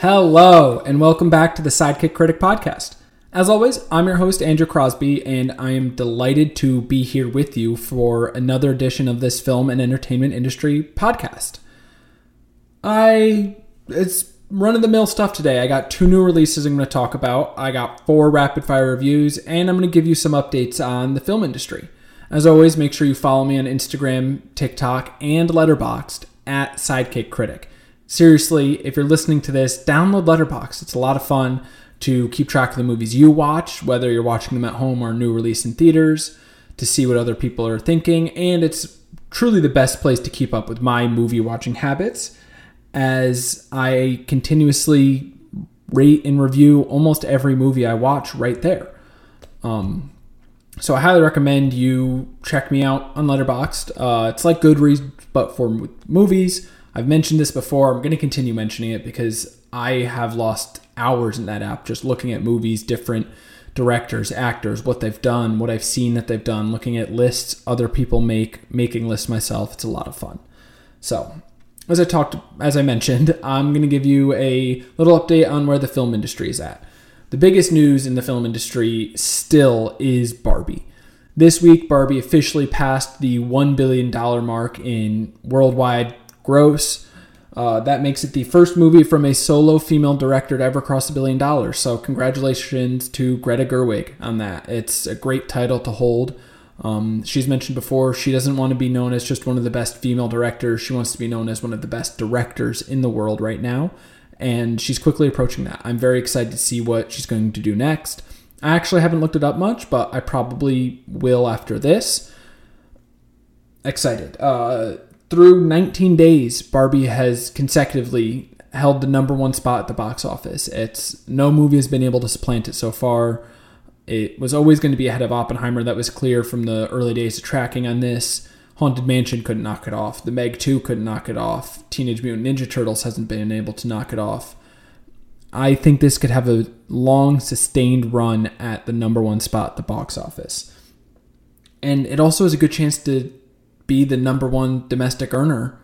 Hello, and welcome back to the Sidekick Critic Podcast. As always, I'm your host, Andrew Crosby, and I am delighted to be here with you for another edition of this film and entertainment industry podcast. I. It's run of the mill stuff today. I got two new releases I'm going to talk about, I got four rapid fire reviews, and I'm going to give you some updates on the film industry. As always, make sure you follow me on Instagram, TikTok, and Letterboxd at Sidekick Critic seriously, if you're listening to this, download Letterboxd. It's a lot of fun to keep track of the movies you watch, whether you're watching them at home or new release in theaters, to see what other people are thinking, and it's truly the best place to keep up with my movie watching habits as I continuously rate and review almost every movie I watch right there. Um, so I highly recommend you check me out on Letterboxd. Uh, it's like Goodreads, but for movies. I've mentioned this before. I'm going to continue mentioning it because I have lost hours in that app just looking at movies, different directors, actors, what they've done, what I've seen that they've done, looking at lists other people make, making lists myself. It's a lot of fun. So, as I talked, as I mentioned, I'm going to give you a little update on where the film industry is at. The biggest news in the film industry still is Barbie. This week, Barbie officially passed the $1 billion mark in worldwide gross. Uh, that makes it the first movie from a solo female director to ever cross a billion dollars. So, congratulations to Greta Gerwig on that. It's a great title to hold. Um, she's mentioned before she doesn't want to be known as just one of the best female directors. She wants to be known as one of the best directors in the world right now. And she's quickly approaching that. I'm very excited to see what she's going to do next. I actually haven't looked it up much, but I probably will after this. Excited. Uh, through 19 days, Barbie has consecutively held the number one spot at the box office. It's no movie has been able to supplant it so far. It was always going to be ahead of Oppenheimer. That was clear from the early days of tracking on this. Haunted Mansion couldn't knock it off. The Meg 2 couldn't knock it off. Teenage Mutant Ninja Turtles hasn't been able to knock it off. I think this could have a long, sustained run at the number one spot at the box office. And it also has a good chance to be the number one domestic earner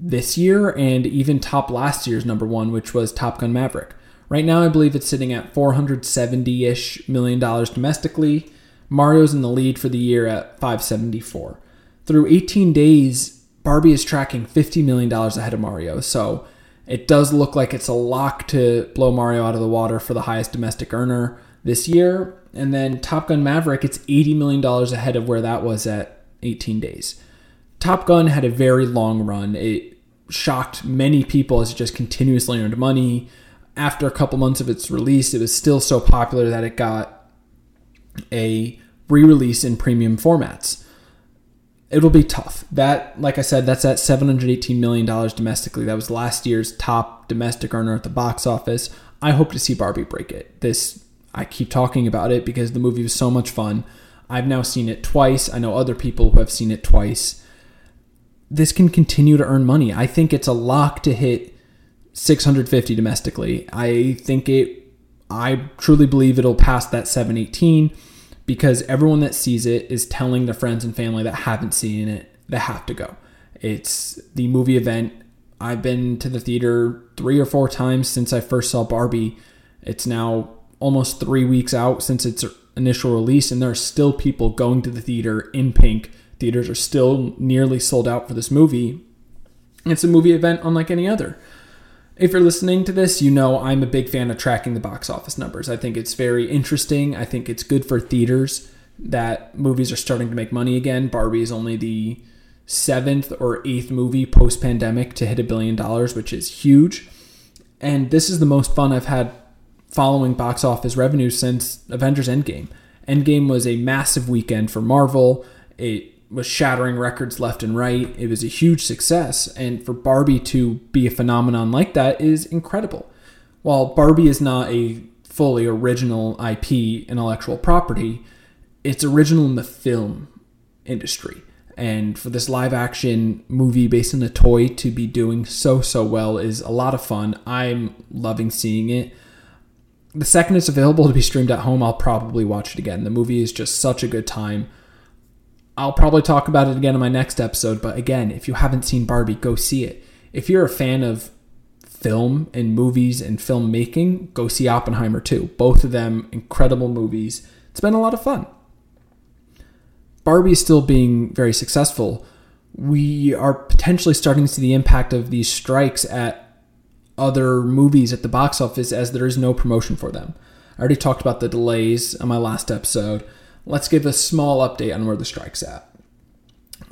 this year and even top last year's number one, which was Top Gun Maverick. Right now, I believe it's sitting at 470 ish million dollars domestically. Mario's in the lead for the year at 574. Through 18 days, Barbie is tracking $50 million ahead of Mario, so it does look like it's a lock to blow Mario out of the water for the highest domestic earner this year. And then Top Gun Maverick, it's $80 million ahead of where that was at 18 days. Top Gun had a very long run. It shocked many people as it just continuously earned money. After a couple months of its release, it was still so popular that it got a re-release in premium formats. It'll be tough. That, like I said, that's at $718 million domestically. That was last year's top domestic earner at the box office. I hope to see Barbie break it. This I keep talking about it because the movie was so much fun. I've now seen it twice. I know other people who have seen it twice this can continue to earn money. I think it's a lock to hit 650 domestically. I think it I truly believe it'll pass that 718 because everyone that sees it is telling their friends and family that haven't seen it they have to go. It's the movie event. I've been to the theater 3 or 4 times since I first saw Barbie. It's now almost 3 weeks out since its initial release and there are still people going to the theater in pink Theaters are still nearly sold out for this movie. It's a movie event unlike any other. If you're listening to this, you know I'm a big fan of tracking the box office numbers. I think it's very interesting. I think it's good for theaters that movies are starting to make money again. Barbie is only the seventh or eighth movie post pandemic to hit a billion dollars, which is huge. And this is the most fun I've had following box office revenue since Avengers Endgame. Endgame was a massive weekend for Marvel. It was shattering records left and right. It was a huge success. And for Barbie to be a phenomenon like that is incredible. While Barbie is not a fully original IP intellectual property, it's original in the film industry. And for this live action movie based on a toy to be doing so, so well is a lot of fun. I'm loving seeing it. The second it's available to be streamed at home, I'll probably watch it again. The movie is just such a good time. I'll probably talk about it again in my next episode, but again, if you haven't seen Barbie, go see it. If you're a fan of film and movies and filmmaking, go see Oppenheimer too. Both of them incredible movies. It's been a lot of fun. Barbie is still being very successful. We are potentially starting to see the impact of these strikes at other movies at the box office as there is no promotion for them. I already talked about the delays on my last episode. Let's give a small update on where the strike's at.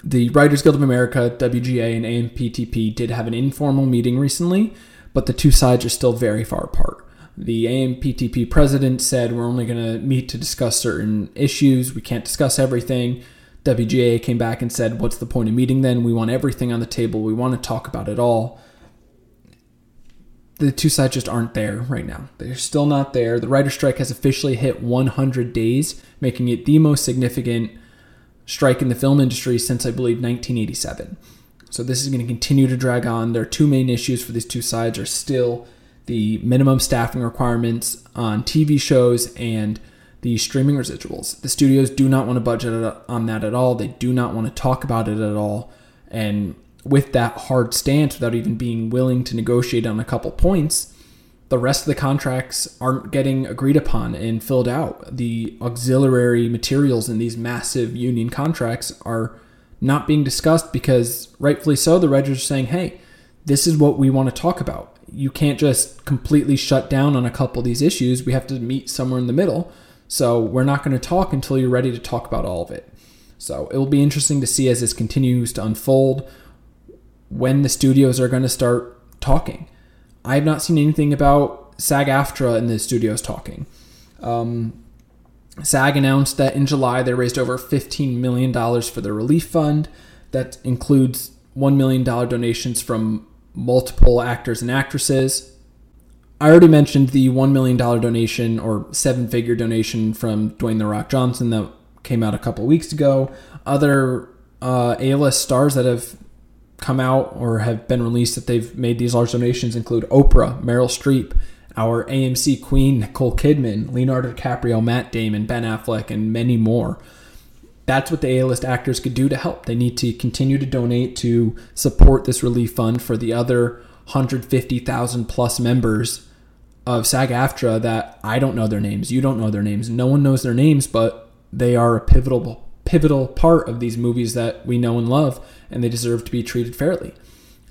The Writers Guild of America, WGA, and AMPTP did have an informal meeting recently, but the two sides are still very far apart. The AMPTP president said we're only going to meet to discuss certain issues. We can't discuss everything. WGA came back and said, What's the point of meeting then? We want everything on the table. We want to talk about it all. The two sides just aren't there right now. They're still not there. The writer strike has officially hit 100 days, making it the most significant strike in the film industry since I believe 1987. So this is going to continue to drag on. Their two main issues for these two sides are still the minimum staffing requirements on TV shows and the streaming residuals. The studios do not want to budget on that at all. They do not want to talk about it at all. And with that hard stance, without even being willing to negotiate on a couple points, the rest of the contracts aren't getting agreed upon and filled out. The auxiliary materials in these massive union contracts are not being discussed because, rightfully so, the writers are saying, hey, this is what we want to talk about. You can't just completely shut down on a couple of these issues. We have to meet somewhere in the middle. So we're not going to talk until you're ready to talk about all of it. So it will be interesting to see as this continues to unfold when the studios are going to start talking. I have not seen anything about SAG AFTRA in the studios talking. Um, SAG announced that in July they raised over $15 million for the relief fund. That includes $1 million donations from multiple actors and actresses. I already mentioned the $1 million donation or seven figure donation from Dwayne The Rock Johnson that came out a couple weeks ago. Other uh, A list stars that have come out or have been released that they've made these large donations include Oprah, Meryl Streep, our AMC queen Nicole Kidman, Leonardo DiCaprio, Matt Damon, Ben Affleck, and many more. That's what the A-list actors could do to help. They need to continue to donate to support this relief fund for the other 150,000 plus members of SAG-AFTRA that I don't know their names. You don't know their names. No one knows their names, but they are a pivotal pivotal part of these movies that we know and love, and they deserve to be treated fairly.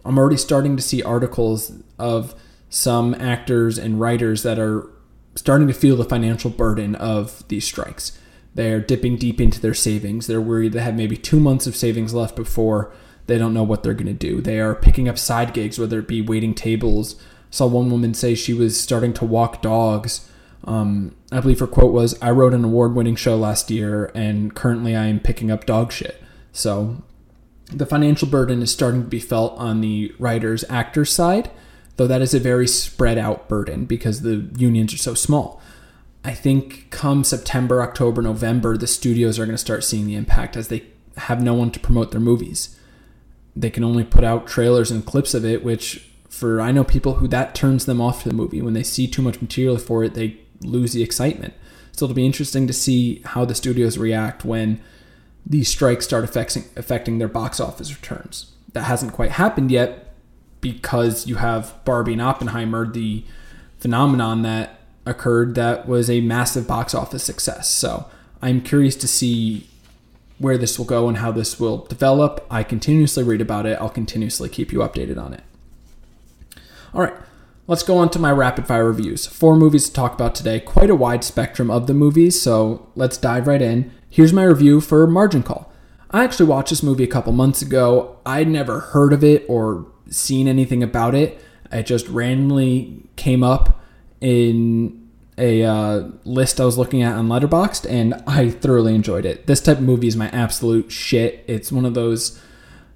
I'm already starting to see articles of some actors and writers that are starting to feel the financial burden of these strikes. They're dipping deep into their savings. They're worried they have maybe two months of savings left before they don't know what they're going to do. They are picking up side gigs, whether it be waiting tables. I saw one woman say she was starting to walk dogs um, I believe her quote was, I wrote an award winning show last year, and currently I am picking up dog shit. So the financial burden is starting to be felt on the writer's actor's side, though that is a very spread out burden because the unions are so small. I think come September, October, November, the studios are going to start seeing the impact as they have no one to promote their movies. They can only put out trailers and clips of it, which for I know people who that turns them off to the movie. When they see too much material for it, they lose the excitement. So it'll be interesting to see how the studios react when these strikes start affecting affecting their box office returns. That hasn't quite happened yet because you have Barbie and Oppenheimer, the phenomenon that occurred that was a massive box office success. So I'm curious to see where this will go and how this will develop. I continuously read about it. I'll continuously keep you updated on it. All right, Let's go on to my rapid fire reviews. Four movies to talk about today, quite a wide spectrum of the movies, so let's dive right in. Here's my review for Margin Call. I actually watched this movie a couple months ago. I'd never heard of it or seen anything about it. It just randomly came up in a uh, list I was looking at on Letterboxd, and I thoroughly enjoyed it. This type of movie is my absolute shit. It's one of those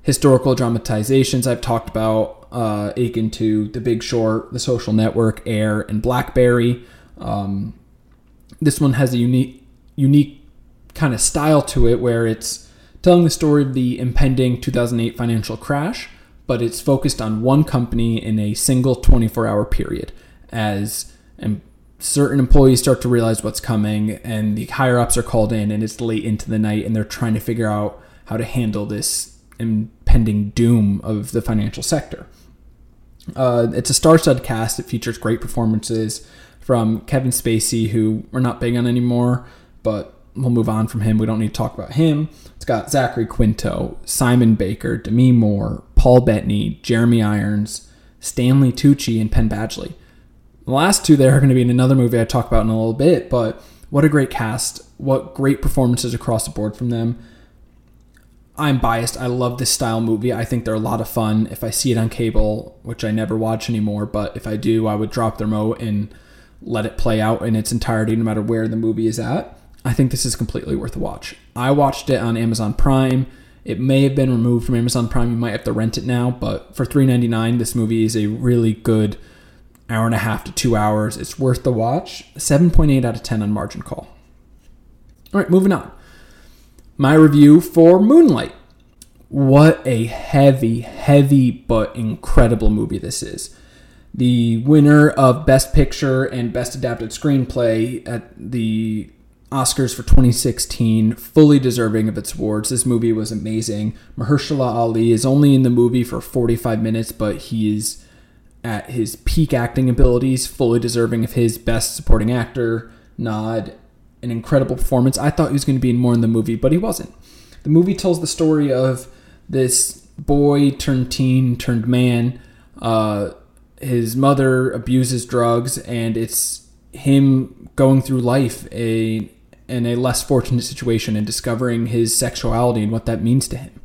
historical dramatizations I've talked about uh, akin to The Big Short, The Social Network, Air, and Blackberry. Um, this one has a unique, unique kind of style to it where it's telling the story of the impending 2008 financial crash, but it's focused on one company in a single 24 hour period as certain employees start to realize what's coming and the higher ups are called in and it's late into the night and they're trying to figure out how to handle this impending doom of the financial sector. Uh, it's a star-studded cast. It features great performances from Kevin Spacey, who we're not big on anymore, but we'll move on from him. We don't need to talk about him. It's got Zachary Quinto, Simon Baker, Demi Moore, Paul Bettany, Jeremy Irons, Stanley Tucci, and Penn Badgley. The last two there are going to be in another movie I talk about in a little bit, but what a great cast. What great performances across the board from them. I'm biased. I love this style movie. I think they're a lot of fun. If I see it on cable, which I never watch anymore, but if I do, I would drop the remote and let it play out in its entirety no matter where the movie is at. I think this is completely worth a watch. I watched it on Amazon Prime. It may have been removed from Amazon Prime. You might have to rent it now, but for $3.99, this movie is a really good hour and a half to two hours. It's worth the watch. 7.8 out of 10 on margin call. All right, moving on. My review for Moonlight. What a heavy, heavy, but incredible movie this is the winner of Best Picture and Best Adapted Screenplay at the Oscars for 2016, fully deserving of its awards. This movie was amazing. Mahershala Ali is only in the movie for 45 minutes, but he is at his peak acting abilities, fully deserving of his Best Supporting Actor nod. An incredible performance. I thought he was going to be in more in the movie, but he wasn't. The movie tells the story of this boy turned teen turned man. Uh, his mother abuses drugs, and it's him going through life a in a less fortunate situation and discovering his sexuality and what that means to him.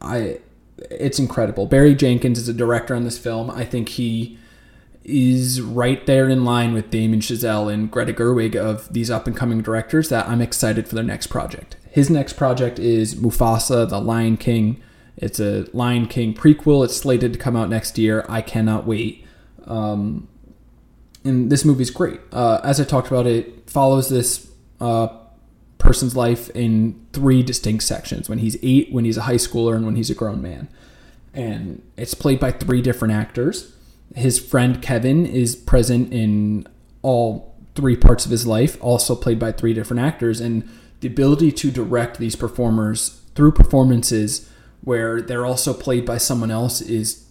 I it's incredible. Barry Jenkins is a director on this film. I think he is right there in line with Damien Chazelle and Greta Gerwig of these up and coming directors that I'm excited for their next project. His next project is Mufasa, the Lion King it's a Lion King prequel. It's slated to come out next year. I cannot wait. Um, and this movie's great. Uh, as I talked about, it follows this uh, person's life in three distinct sections when he's eight, when he's a high schooler, and when he's a grown man. And it's played by three different actors. His friend Kevin is present in all three parts of his life, also played by three different actors. And the ability to direct these performers through performances where they're also played by someone else is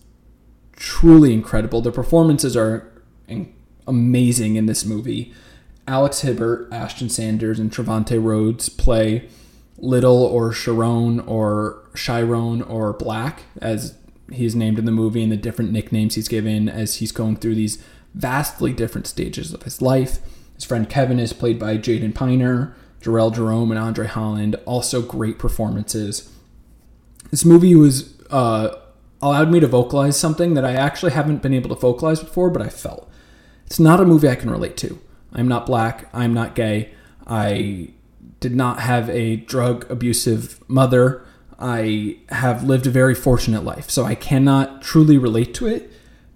truly incredible. The performances are amazing in this movie. Alex Hibbert, Ashton Sanders, and Trevante Rhodes play Little or Sharon or Chiron or Black, as he's named in the movie, and the different nicknames he's given as he's going through these vastly different stages of his life. His friend Kevin is played by Jaden Piner, Jharrel Jerome, and Andre Holland. Also great performances. This movie was uh, allowed me to vocalize something that I actually haven't been able to vocalize before, but I felt. It's not a movie I can relate to. I'm not black. I'm not gay. I did not have a drug abusive mother. I have lived a very fortunate life, so I cannot truly relate to it,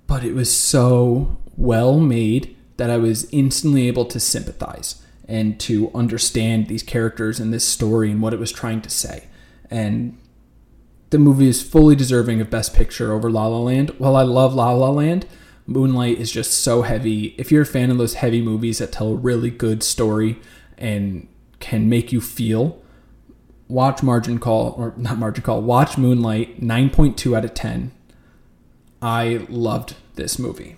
but it was so well made that I was instantly able to sympathize and to understand these characters and this story and what it was trying to say. And the movie is fully deserving of Best Picture over La La Land. While I love La La Land, Moonlight is just so heavy. If you're a fan of those heavy movies that tell a really good story and can make you feel, watch Margin Call, or not Margin Call, watch Moonlight, 9.2 out of 10. I loved this movie.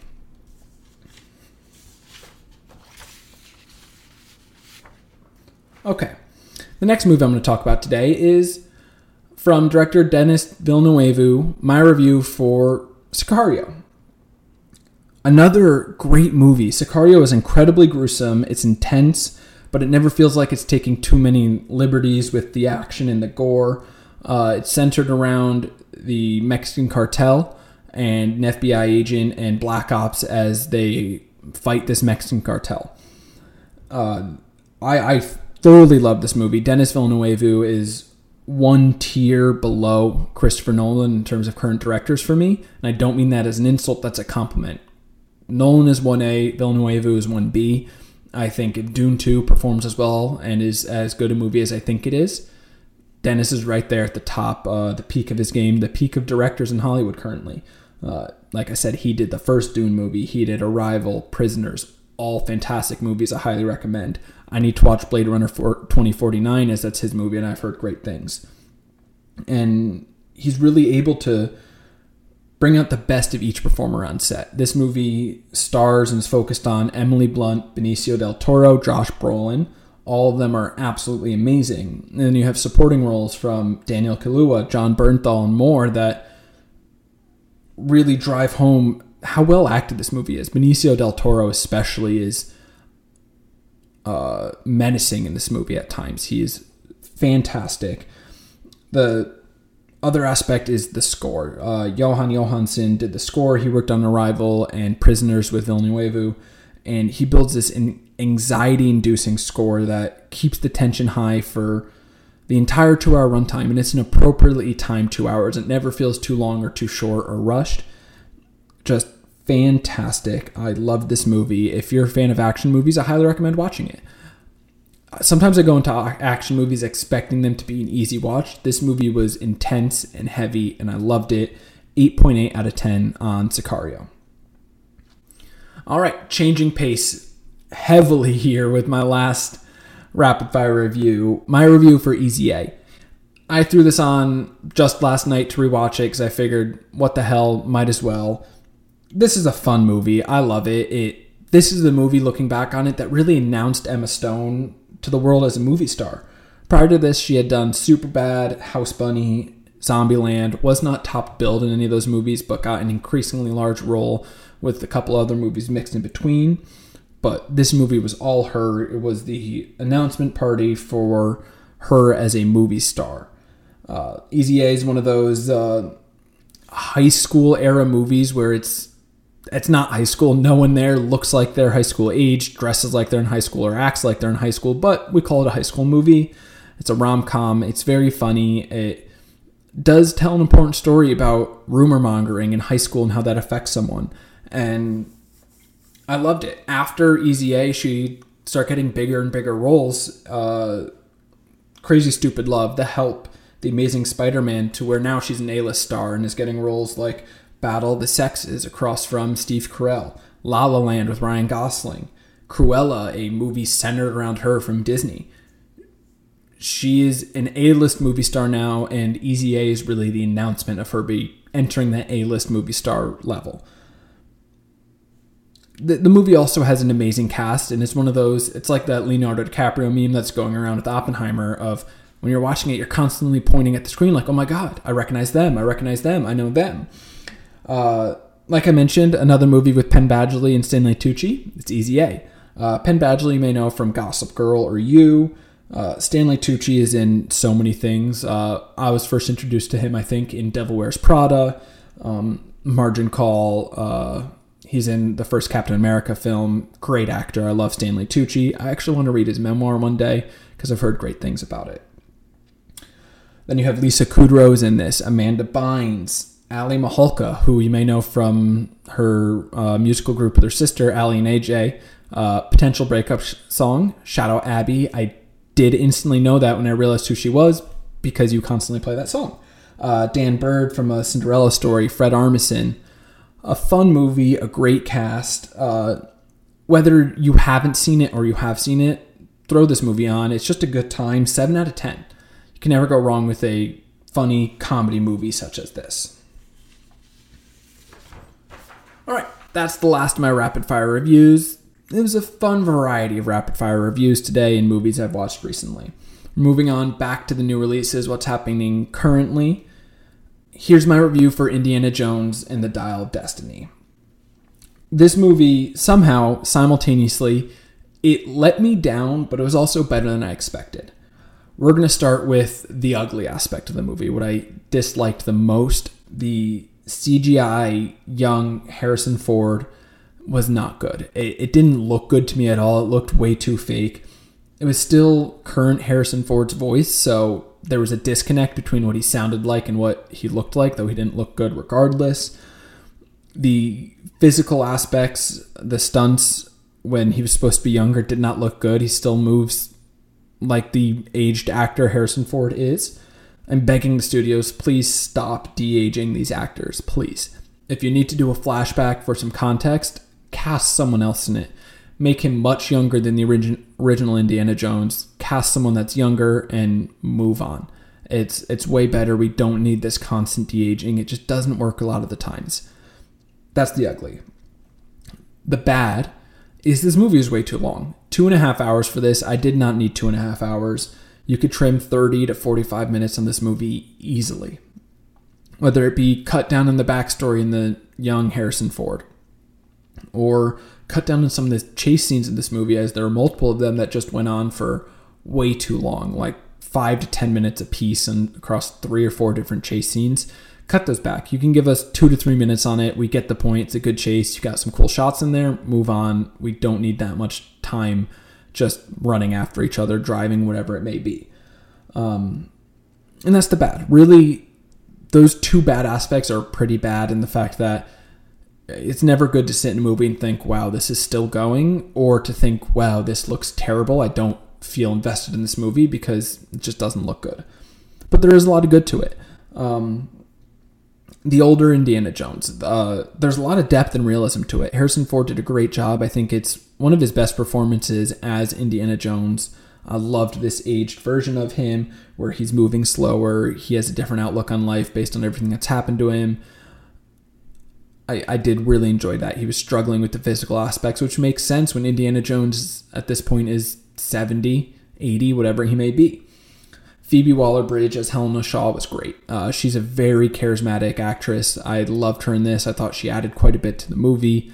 Okay. The next movie I'm going to talk about today is from director Denis Villeneuve, my review for Sicario. Another great movie. Sicario is incredibly gruesome, it's intense, but it never feels like it's taking too many liberties with the action and the gore. Uh, it's centered around the Mexican cartel and an FBI agent and Black Ops as they fight this Mexican cartel. Uh, I, I thoroughly love this movie. Denis Villeneuve is one tier below Christopher Nolan in terms of current directors for me. And I don't mean that as an insult, that's a compliment. Nolan is 1A, Villeneuve is 1B. I think Dune 2 performs as well and is as good a movie as I think it is. Denis is right there at the top, uh, the peak of his game, the peak of directors in Hollywood currently. Uh, like I said, he did the first Dune movie, he did Arrival, Prisoners, all fantastic movies I highly recommend. I need to watch Blade Runner for 2049 as that's his movie and I've heard great things. And he's really able to bring out the best of each performer on set. This movie stars and is focused on Emily Blunt, Benicio del Toro, Josh Brolin. All of them are absolutely amazing. And then you have supporting roles from Daniel Kaluuya, Jon Bernthal, and more that really drive home how well acted this movie is. Benicio del Toro, especially, is uh, menacing in this movie at times. He is fantastic. The other aspect is the score. Uh, Jóhann Jóhannsson did the score. He worked on Arrival and Prisoners with Villeneuve, and he builds this anxiety-inducing score that keeps the tension high for the entire two-hour runtime, and it's an appropriately timed two hours. It never feels too long or too short or rushed. Just fantastic. I love this movie. If you're a fan of action movies, I highly recommend watching it sometimes I go into action movies expecting them to be an easy watch. This movie was intense and heavy, and I loved it. 8.8 out of 10 on Sicario. All right, changing pace heavily here with my last rapid fire review. My review for Easy A. I threw this on just last night to rewatch it because I figured, what the hell, might as well. This is a fun movie. I love it. It this is the movie looking back on it that really announced Emma Stone to the world as a movie star. Prior to this, she had done Superbad, House Bunny, Zombieland, was not top billed in any of those movies, but got an increasingly large role with a couple other movies mixed in between. But this movie was all her. It was the announcement party for her as a movie star. Uh, Easy A is one of those uh, high school era movies where it's it's not high school. No one there looks like they're high school age, dresses like they're in high school, or acts like they're in high school, but we call it a high school movie. It's a rom com. It's very funny. It does tell an important story about rumor mongering in high school and how that affects someone. And I loved it. After Easy A, she started getting bigger and bigger roles. Uh, Crazy Stupid Love, The Help, The Amazing Spider Man, to where now she's an A list star and is getting roles like Battle of the Sexes across from Steve Carell, La La Land with Ryan Gosling, Cruella, a movie centered around her from Disney. She is an A-list movie star now, and Easy A is really the announcement of her be entering the A-list movie star level. The, the movie also has an amazing cast, and it's one of those. It's like that Leonardo DiCaprio meme that's going around with Oppenheimer of when you're watching it, you're constantly pointing at the screen like, "Oh my god, I recognize them! I recognize them! I know them." Uh, like I mentioned, another movie with Penn Badgley and Stanley Tucci. It's Easy A. Uh, Penn Badgley you may know from Gossip Girl or You. Uh, Stanley Tucci is in so many things. Uh, I was first introduced to him, I think, in Devil Wears Prada, um, Margin Call. Uh, he's in the first Captain America film. Great actor. I love Stanley Tucci. I actually want to read his memoir one day because I've heard great things about it. Then you have Lisa Kudrow's in this, Amanda Bynes, Aly Michalka, who you may know from her uh, musical group with her sister, Aly and AJ, uh, potential breakup sh- song, Shadow Abbey. I did instantly know that when I realized who she was because you constantly play that song. Uh, Dan Byrd from A Cinderella Story, Fred Armisen. A fun movie, a great cast. Uh, whether you haven't seen it or you have seen it, throw this movie on. It's just a good time. 7 out of 10. You can never go wrong with a funny comedy movie such as this. All right, that's the last of my rapid fire reviews. It was a fun variety of rapid fire reviews today in movies I've watched recently. Moving on back to the new releases, what's happening currently. Here's my review for Indiana Jones and the Dial of Destiny. This movie somehow simultaneously it let me down, but it was also better than I expected. We're going to start with the ugly aspect of the movie, what I disliked the most, the CGI young Harrison Ford was not good. It, it, didn't look good to me at all. It looked way too fake. It was still current Harrison Ford's voice, so there was a disconnect between what he sounded like and what he looked like, though he didn't look good regardless. The physical aspects, the stunts when he was supposed to be younger did not look good. He still moves like the aged actor Harrison Ford is. I'm begging the studios, please stop de aging these actors, please. If you need to do a flashback for some context, cast someone else in it. Make him much younger than the origin, original Indiana Jones. Cast someone that's younger and move on. It's it's way better. We don't need this constant de-aging. It just doesn't work a lot of the times. That's the ugly. The bad is this movie is way too long. Two and a half hours for this. I did not need two and a half hours. You could trim 30 to 45 minutes on this movie easily. Whether it be cut down in the backstory in the young Harrison Ford, or cut down in some of the chase scenes in this movie, as there are multiple of them that just went on for way too long, like five to 10 minutes a piece and across three or four different chase scenes. Cut those back. You can give us two to three minutes on it. We get the point. It's a good chase. You got some cool shots in there. Move on. We don't need that much time just running after each other, driving, whatever it may be. Um, and that's the bad. Really, those two bad aspects are pretty bad in the fact that it's never good to sit in a movie and think, wow, this is still going, or to think, wow, this looks terrible. I don't feel invested in this movie because it just doesn't look good. But there is a lot of good to it. Um, the older Indiana Jones, uh, there's a lot of depth and realism to it. Harrison Ford did a great job. I think it's one of his best performances as Indiana Jones. I loved this aged version of him where he's moving slower. He has a different outlook on life based on everything that's happened to him. I, I did really enjoy that. He was struggling with the physical aspects, which makes sense when Indiana Jones at this point is 70, 80, whatever he may be. Phoebe Waller Bridge as Helena Shaw was great. Uh, she's a very charismatic actress. I loved her in this. I thought she added quite a bit to the movie.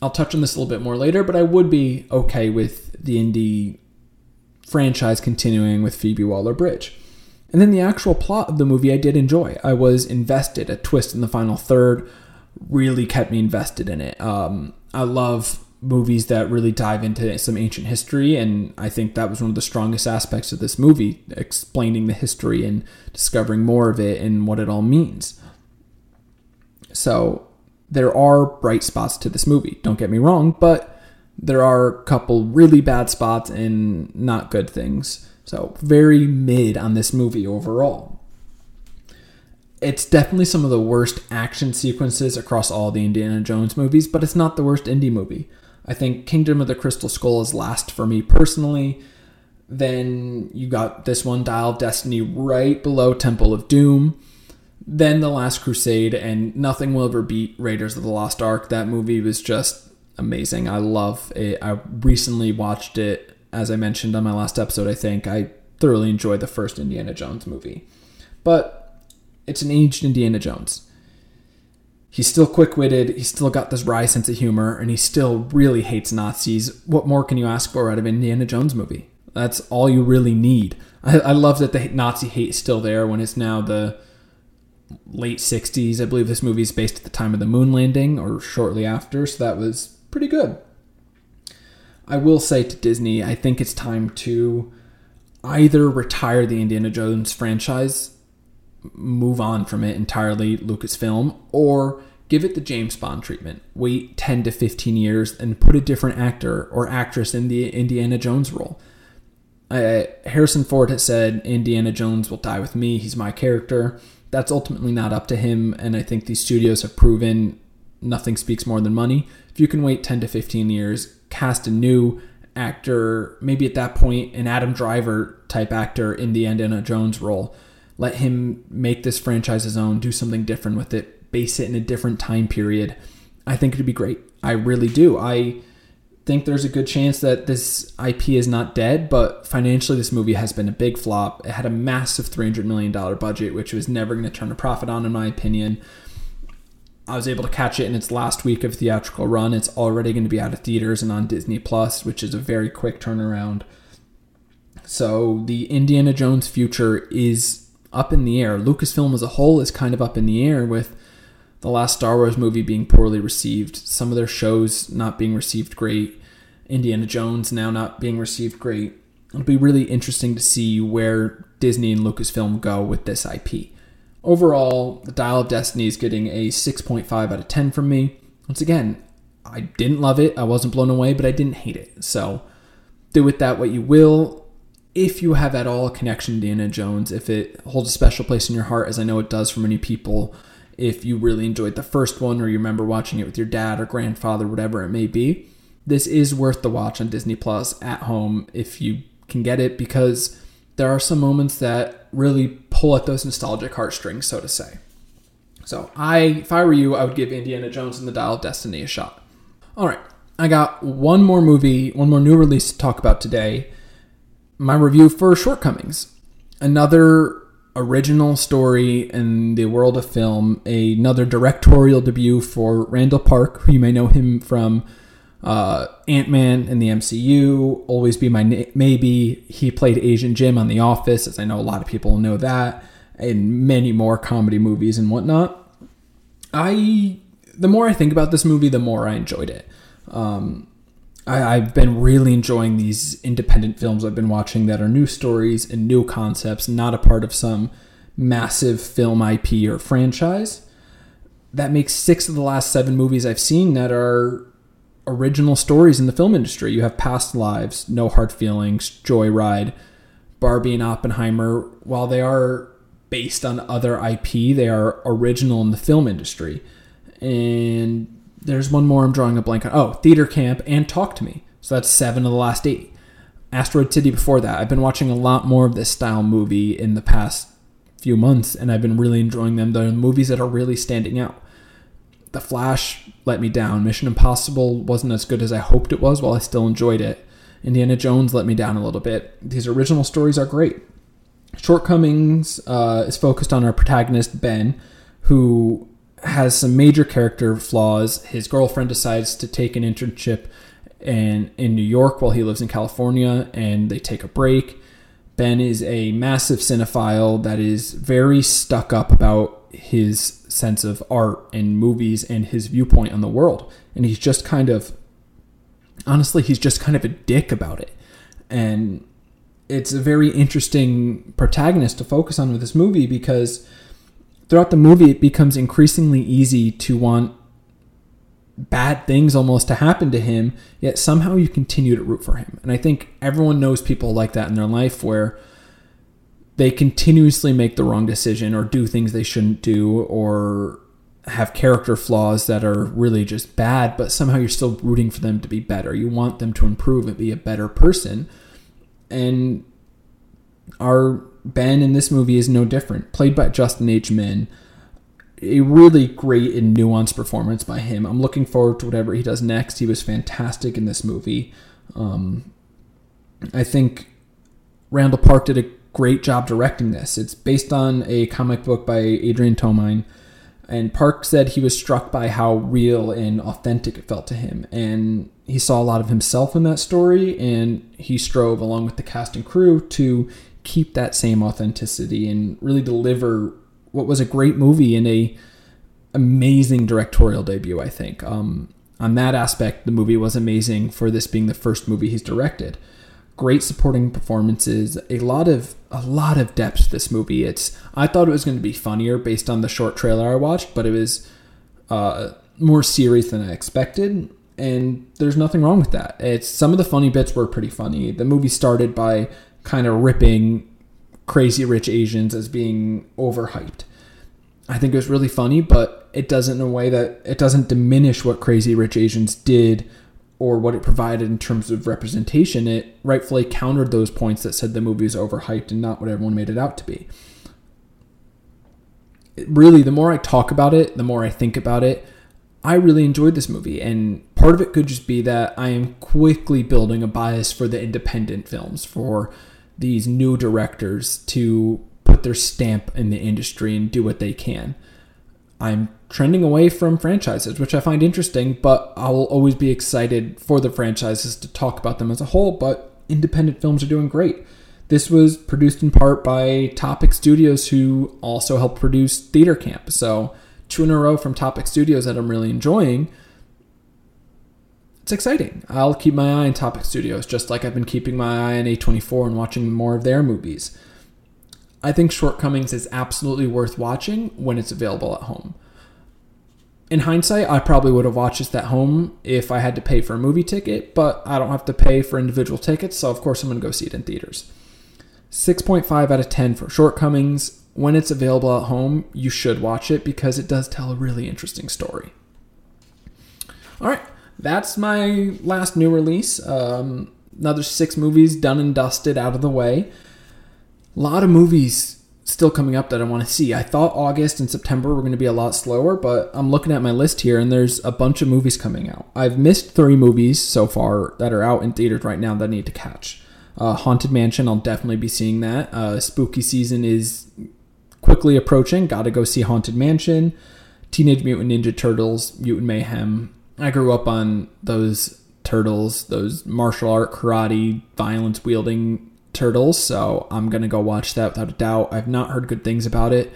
I'll touch on this a little bit more later, but I would be okay with the indie franchise continuing with Phoebe Waller Bridge. And then the actual plot of the movie I did enjoy. I was invested. A twist in the final third really kept me invested in it. Um, I love movies that really dive into some ancient history, and I think that was one of the strongest aspects of this movie, explaining the history and discovering more of it and what it all means. So there are bright spots to this movie, don't get me wrong, but there are a couple really bad spots and not good things. So very mid on this movie overall. It's definitely some of the worst action sequences across all the Indiana Jones movies, but it's not the worst indie movie. I think Kingdom of the Crystal Skull is last for me personally. Then you got this one, Dial of Destiny, right below Temple of Doom. Then The Last Crusade, and nothing will ever beat Raiders of the Lost Ark. That movie was just amazing. I love it. I recently watched it, as I mentioned on my last episode, I think. I thoroughly enjoyed the first Indiana Jones movie. But it's an aged Indiana Jones he's still quick-witted. He's still got this wry sense of humor and he still really hates nazis. What more can you ask for out of indiana jones movie? That's all you really need. I, I love that the nazi hate is still there when it's now the late 60s i believe this movie is based at the time of the moon landing or shortly after so that was pretty good. I will say to disney i think it's time to either retire the indiana jones franchise move on from it entirely, Lucasfilm, or give it the James Bond treatment. Wait 10 to 15 years and put a different actor or actress in the Indiana Jones role. Uh, Harrison Ford has said Indiana Jones will die with me. He's my character. That's ultimately not up to him, and I think these studios have proven nothing speaks more than money. If you can wait 10 to 15 years, cast a new actor, maybe at that point, an Adam Driver type actor in the Indiana Jones role let him make this franchise his own, do something different with it, base it in a different time period. I think it'd be great. I really do. I think there's a good chance that this IP is not dead, but financially, this movie has been a big flop. It had a massive $300 million budget, which was never going to turn a profit on, in my opinion. I was able to catch it in its last week of theatrical run. It's already going to be out of theaters and on Disney Plus, which is a very quick turnaround. So the Indiana Jones future is up in the air. Lucasfilm as a whole is kind of up in the air with the last Star Wars movie being poorly received, some of their shows not being received great, Indiana Jones now not being received great. It'll be really interesting to see where Disney and Lucasfilm go with this IP. Overall, The Dial of Destiny is getting a 6.5 out of 10 from me. Once again, I didn't love it, I wasn't blown away, but I didn't hate it. So do with that what you will if you have at all a connection to Indiana Jones, if it holds a special place in your heart, as I know it does for many people, if you really enjoyed the first one or you remember watching it with your dad or grandfather, whatever it may be, this is worth the watch on Disney Plus at home if you can get it because there are some moments that really pull at those nostalgic heartstrings, so to say. So I, if I were you, I would give Indiana Jones and the Dial of Destiny a shot. All right, I got one more movie, one more new release to talk about today. My review for Shortcomings, another original story in the world of film, another directorial debut for Randall Park, who you may know him from uh, Ant Man in the MCU, Always Be My Na- Maybe. He played Asian Jim on The Office, as I know a lot of people know that, and many more comedy movies and whatnot. I, the more I think about this movie, the more I enjoyed it. Um, I, have been really enjoying these independent films I've been watching that are new stories and new concepts, not a part of some massive film IP or franchise. That makes six of the last seven movies I've seen that are original stories in the film industry. You have Past Lives, No Hard Feelings, Joyride, Barbie, and Oppenheimer. While they are based on other IP, they are original in the film industry. And there's one more I'm drawing a blank on. Oh, Theater Camp and Talk to Me. So that's seven of the last eight. Asteroid City before that. I've been watching a lot more of this style movie in the past few months, and I've been really enjoying them. They're the movies that are really standing out. The Flash let me down. Mission Impossible wasn't as good as I hoped it was, while I still enjoyed it. Indiana Jones let me down a little bit. These original stories are great. Shortcomings uh, is focused on our protagonist, Ben, who has some major character flaws. His girlfriend decides to take an internship in, in New York while he lives in California, and they take a break. Ben is a massive cinephile that is very stuck up about his sense of art and movies and his viewpoint on the world. And he's just kind of, honestly, he's just kind of a dick about it. And it's a very interesting protagonist to focus on with this movie because throughout the movie, it becomes increasingly easy to want bad things almost to happen to him, yet somehow you continue to root for him. And I think everyone knows people like that in their life where they continuously make the wrong decision or do things they shouldn't do or have character flaws that are really just bad, but somehow you're still rooting for them to be better. You want them to improve and be a better person. And our Ben in this movie is no different, played by Justin H. Min. A really great and nuanced performance by him. I'm looking forward to whatever he does next. He was fantastic in this movie. Um, I think Randall Park did a great job directing this. It's based on a comic book by Adrian Tomine, and Park said he was struck by how real and authentic it felt to him. And he saw a lot of himself in that story, and he strove, along with the cast and crew, to keep that same authenticity and really deliver what was a great movie and a amazing directorial debut. I think um, on that aspect, the movie was amazing for this being the first movie he's directed. Great supporting performances, a lot of a lot of depth this movie. It's I thought it was going to be funnier based on the short trailer I watched, but it was uh, more serious than I expected and there's nothing wrong with that. It's some of the funny bits were pretty funny. The movie started by kind of ripping Crazy Rich Asians as being overhyped. I think it was really funny, but it doesn't in a way that it doesn't diminish what Crazy Rich Asians did or what it provided in terms of representation. It rightfully countered those points that said the movie was overhyped and not what everyone made it out to be. It really, the more I talk about it, the more I think about it, I really enjoyed this movie. And part of it could just be that I am quickly building a bias for the independent films, for these new directors to put their stamp in the industry and do what they can. I'm trending away from franchises, which I find interesting, but I'll always be excited for the franchises to talk about them as a whole. But independent films are doing great. This was produced in part by Topic Studios, who also helped produce Theater Camp. So, two in a row from Topic Studios that I'm really enjoying it's exciting. I'll keep my eye on Topic Studios, just like I've been keeping my eye on A24 and watching more of their movies. I think Shortcomings is absolutely worth watching when it's available at home. In hindsight, I probably would have watched this at home if I had to pay for a movie ticket, but I don't have to pay for individual tickets, so of course I'm going to go see it in theaters. 6.5 out of 10 for Shortcomings. When it's available at home, you should watch it because it does tell a really interesting story. All right, that's my last new release. Um, another six movies done and dusted out of the way. A lot of movies still coming up that I want to see. I thought August and September were going to be a lot slower, but I'm looking at my list here and there's a bunch of movies coming out. I've missed three movies so far that are out in theaters right now that I need to catch. Uh, Haunted Mansion, I'll definitely be seeing that. Uh, spooky season is quickly approaching. Got to go see Haunted Mansion. Teenage Mutant Ninja Turtles, Mutant Mayhem. I grew up on those turtles, those martial art, karate, violence wielding turtles, so I'm gonna go watch that without a doubt. I've not heard good things about it,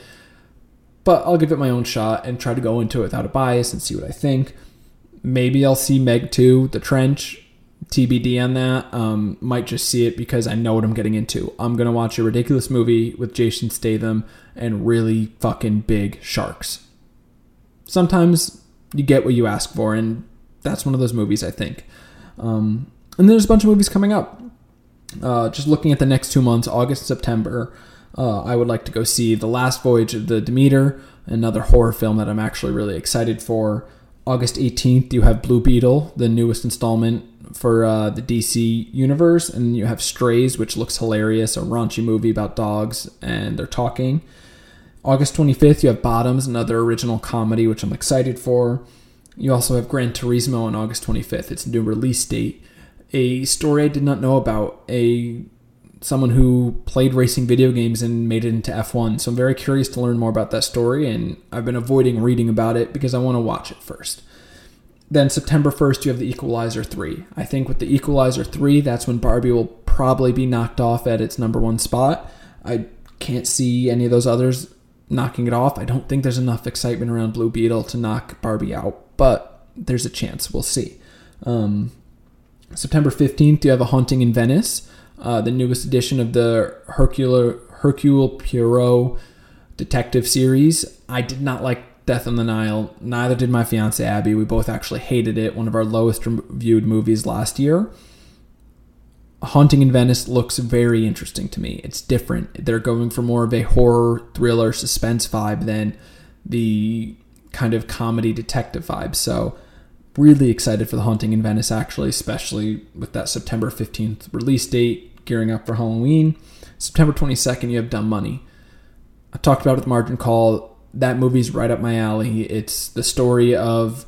but I'll give it my own shot and try to go into it without a bias and see what I think. Maybe I'll see Meg 2, The Trench, TBD on that. Um, might just see it because I know what I'm getting into. I'm gonna watch a ridiculous movie with Jason Statham and really fucking big sharks. Sometimes you get what you ask for, and that's one of those movies I think. Um, and there's a bunch of movies coming up. Uh, just looking at the next two months, August, September, uh, I would like to go see The Last Voyage of the Demeter, another horror film that I'm actually really excited for. August 18th, you have Blue Beetle, the newest installment for uh, the DC universe, and you have Strays, which looks hilarious, a raunchy movie about dogs and they're talking. August 25th, you have Bottoms, another original comedy, which I'm excited for. You also have Gran Turismo on August 25th. It's a new release date. A story I did not know about. A someone who played racing video games and made it into F1. So I'm very curious to learn more about that story, and I've been avoiding reading about it because I want to watch it first. Then September 1st, you have the Equalizer 3. I think with the Equalizer 3, that's when Barbie will probably be knocked off at its number one spot. I can't see any of those others knocking it off. I don't think there's enough excitement around Blue Beetle to knock Barbie out but there's a chance. We'll see. Um, September 15th, you have A Haunting in Venice, uh, the newest edition of the Hercule, Hercule Poirot detective series. I did not like Death on the Nile. Neither did my fiance Abby. We both actually hated it. One of our lowest reviewed movies last year. Haunting in Venice looks very interesting to me. It's different. They're going for more of a horror, thriller, suspense vibe than the kind of comedy detective vibe. So, really excited for The Haunting in Venice, actually, especially with that September 15th release date, gearing up for Halloween. September 22nd, you have Dumb Money. I talked about it with Margin Call. That movie's right up my alley. It's the story of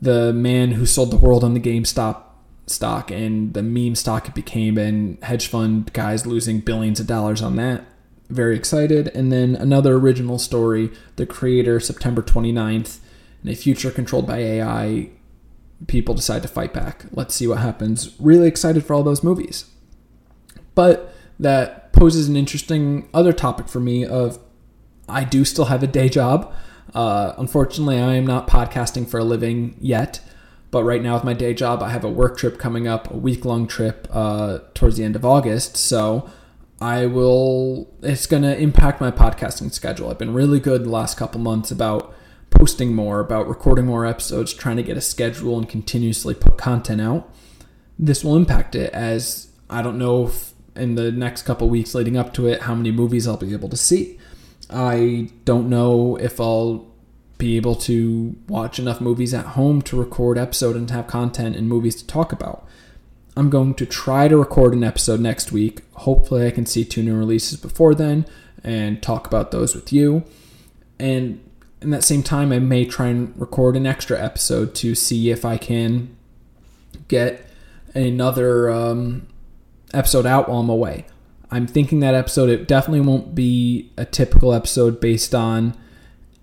the man who sold the world on the GameStop stock and the meme stock it became, and hedge fund guys losing billions of dollars on that very excited. And then another original story, The Creator, September 29th. In a future controlled by AI, people decide to fight back. Let's see what happens. Really excited for all those movies. But that poses an interesting other topic for me of I do still have a day job. Uh, unfortunately, I am not podcasting for a living yet. But right now, with my day job, I have a work trip coming up, a week long trip uh, towards the end of August. So I will, it's going to impact my podcasting schedule. I've been really good the last couple months about posting more, about recording more episodes, trying to get a schedule and continuously put content out. This will impact it as I don't know in the next couple weeks leading up to it how many movies I'll be able to see. I don't know if I'll be able to watch enough movies at home to record episode and have content and movies to talk about. I'm going to try to record an episode next week. Hopefully, I can see two new releases before then and talk about those with you. And in that same time, I may try and record an extra episode to see if I can get another um, episode out while I'm away. I'm thinking that episode, it definitely won't be a typical episode based on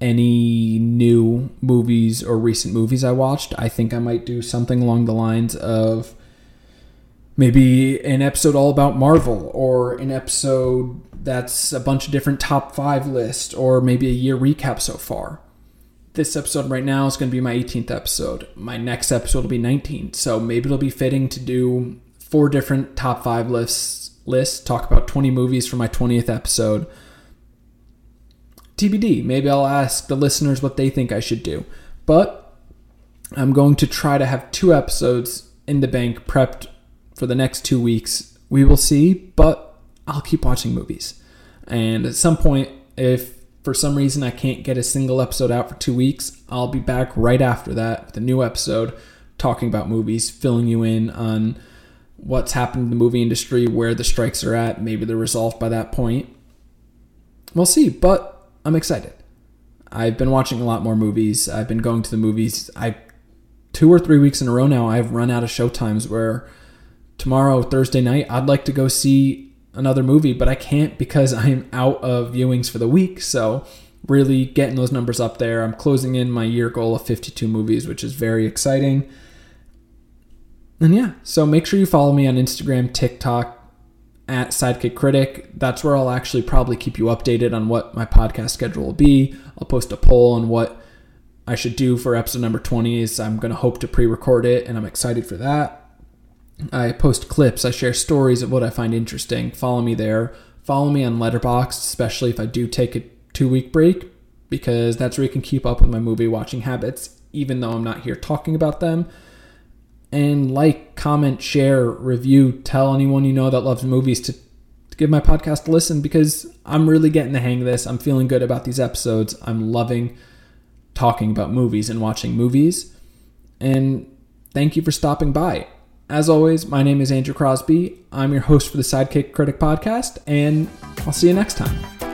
any new movies or recent movies I watched. I think I might do something along the lines of maybe an episode all about Marvel or an episode that's a bunch of different top five lists or maybe a year recap so far. This episode right now is going to be my 18th episode. My next episode will be 19. So maybe it'll be fitting to do four different top five lists, lists talk about 20 movies for my 20th episode. TBD. Maybe I'll ask the listeners what they think I should do. But I'm going to try to have two episodes in the bank prepped for the next two weeks. We will see, but I'll keep watching movies. And at some point, if for some reason I can't get a single episode out for two weeks, I'll be back right after that with a new episode talking about movies, filling you in on what's happened in the movie industry, where the strikes are at. Maybe they're resolved by that point. we'll see. But I'm excited. I've been watching a lot more movies. I've been going to the movies. I two or three weeks in a row now. I've run out of show times where tomorrow Thursday night I'd like to go see another movie, but I can't because I'm out of viewings for the week. So really getting those numbers up there. I'm closing in my year goal of 52 movies, which is very exciting. And yeah, so make sure you follow me on Instagram, TikTok, at Sidekick Critic. That's where I'll actually probably keep you updated on what my podcast schedule will be. I'll post a poll on what I should do for episode number 20 is I'm going to hope to pre-record it and I'm excited for that. I post clips, I share stories of what I find interesting. Follow me there. Follow me on Letterboxd, especially if I do take a 2-week break because that's where you can keep up with my movie watching habits even though I'm not here talking about them and like, comment, share, review, tell anyone you know that loves movies to, to give my podcast a listen because I'm really getting the hang of this. I'm feeling good about these episodes. I'm loving talking about movies and watching movies. And thank you for stopping by. As always, my name is Andrew Crosby. I'm your host for the Sidekick Critic podcast, and I'll see you next time.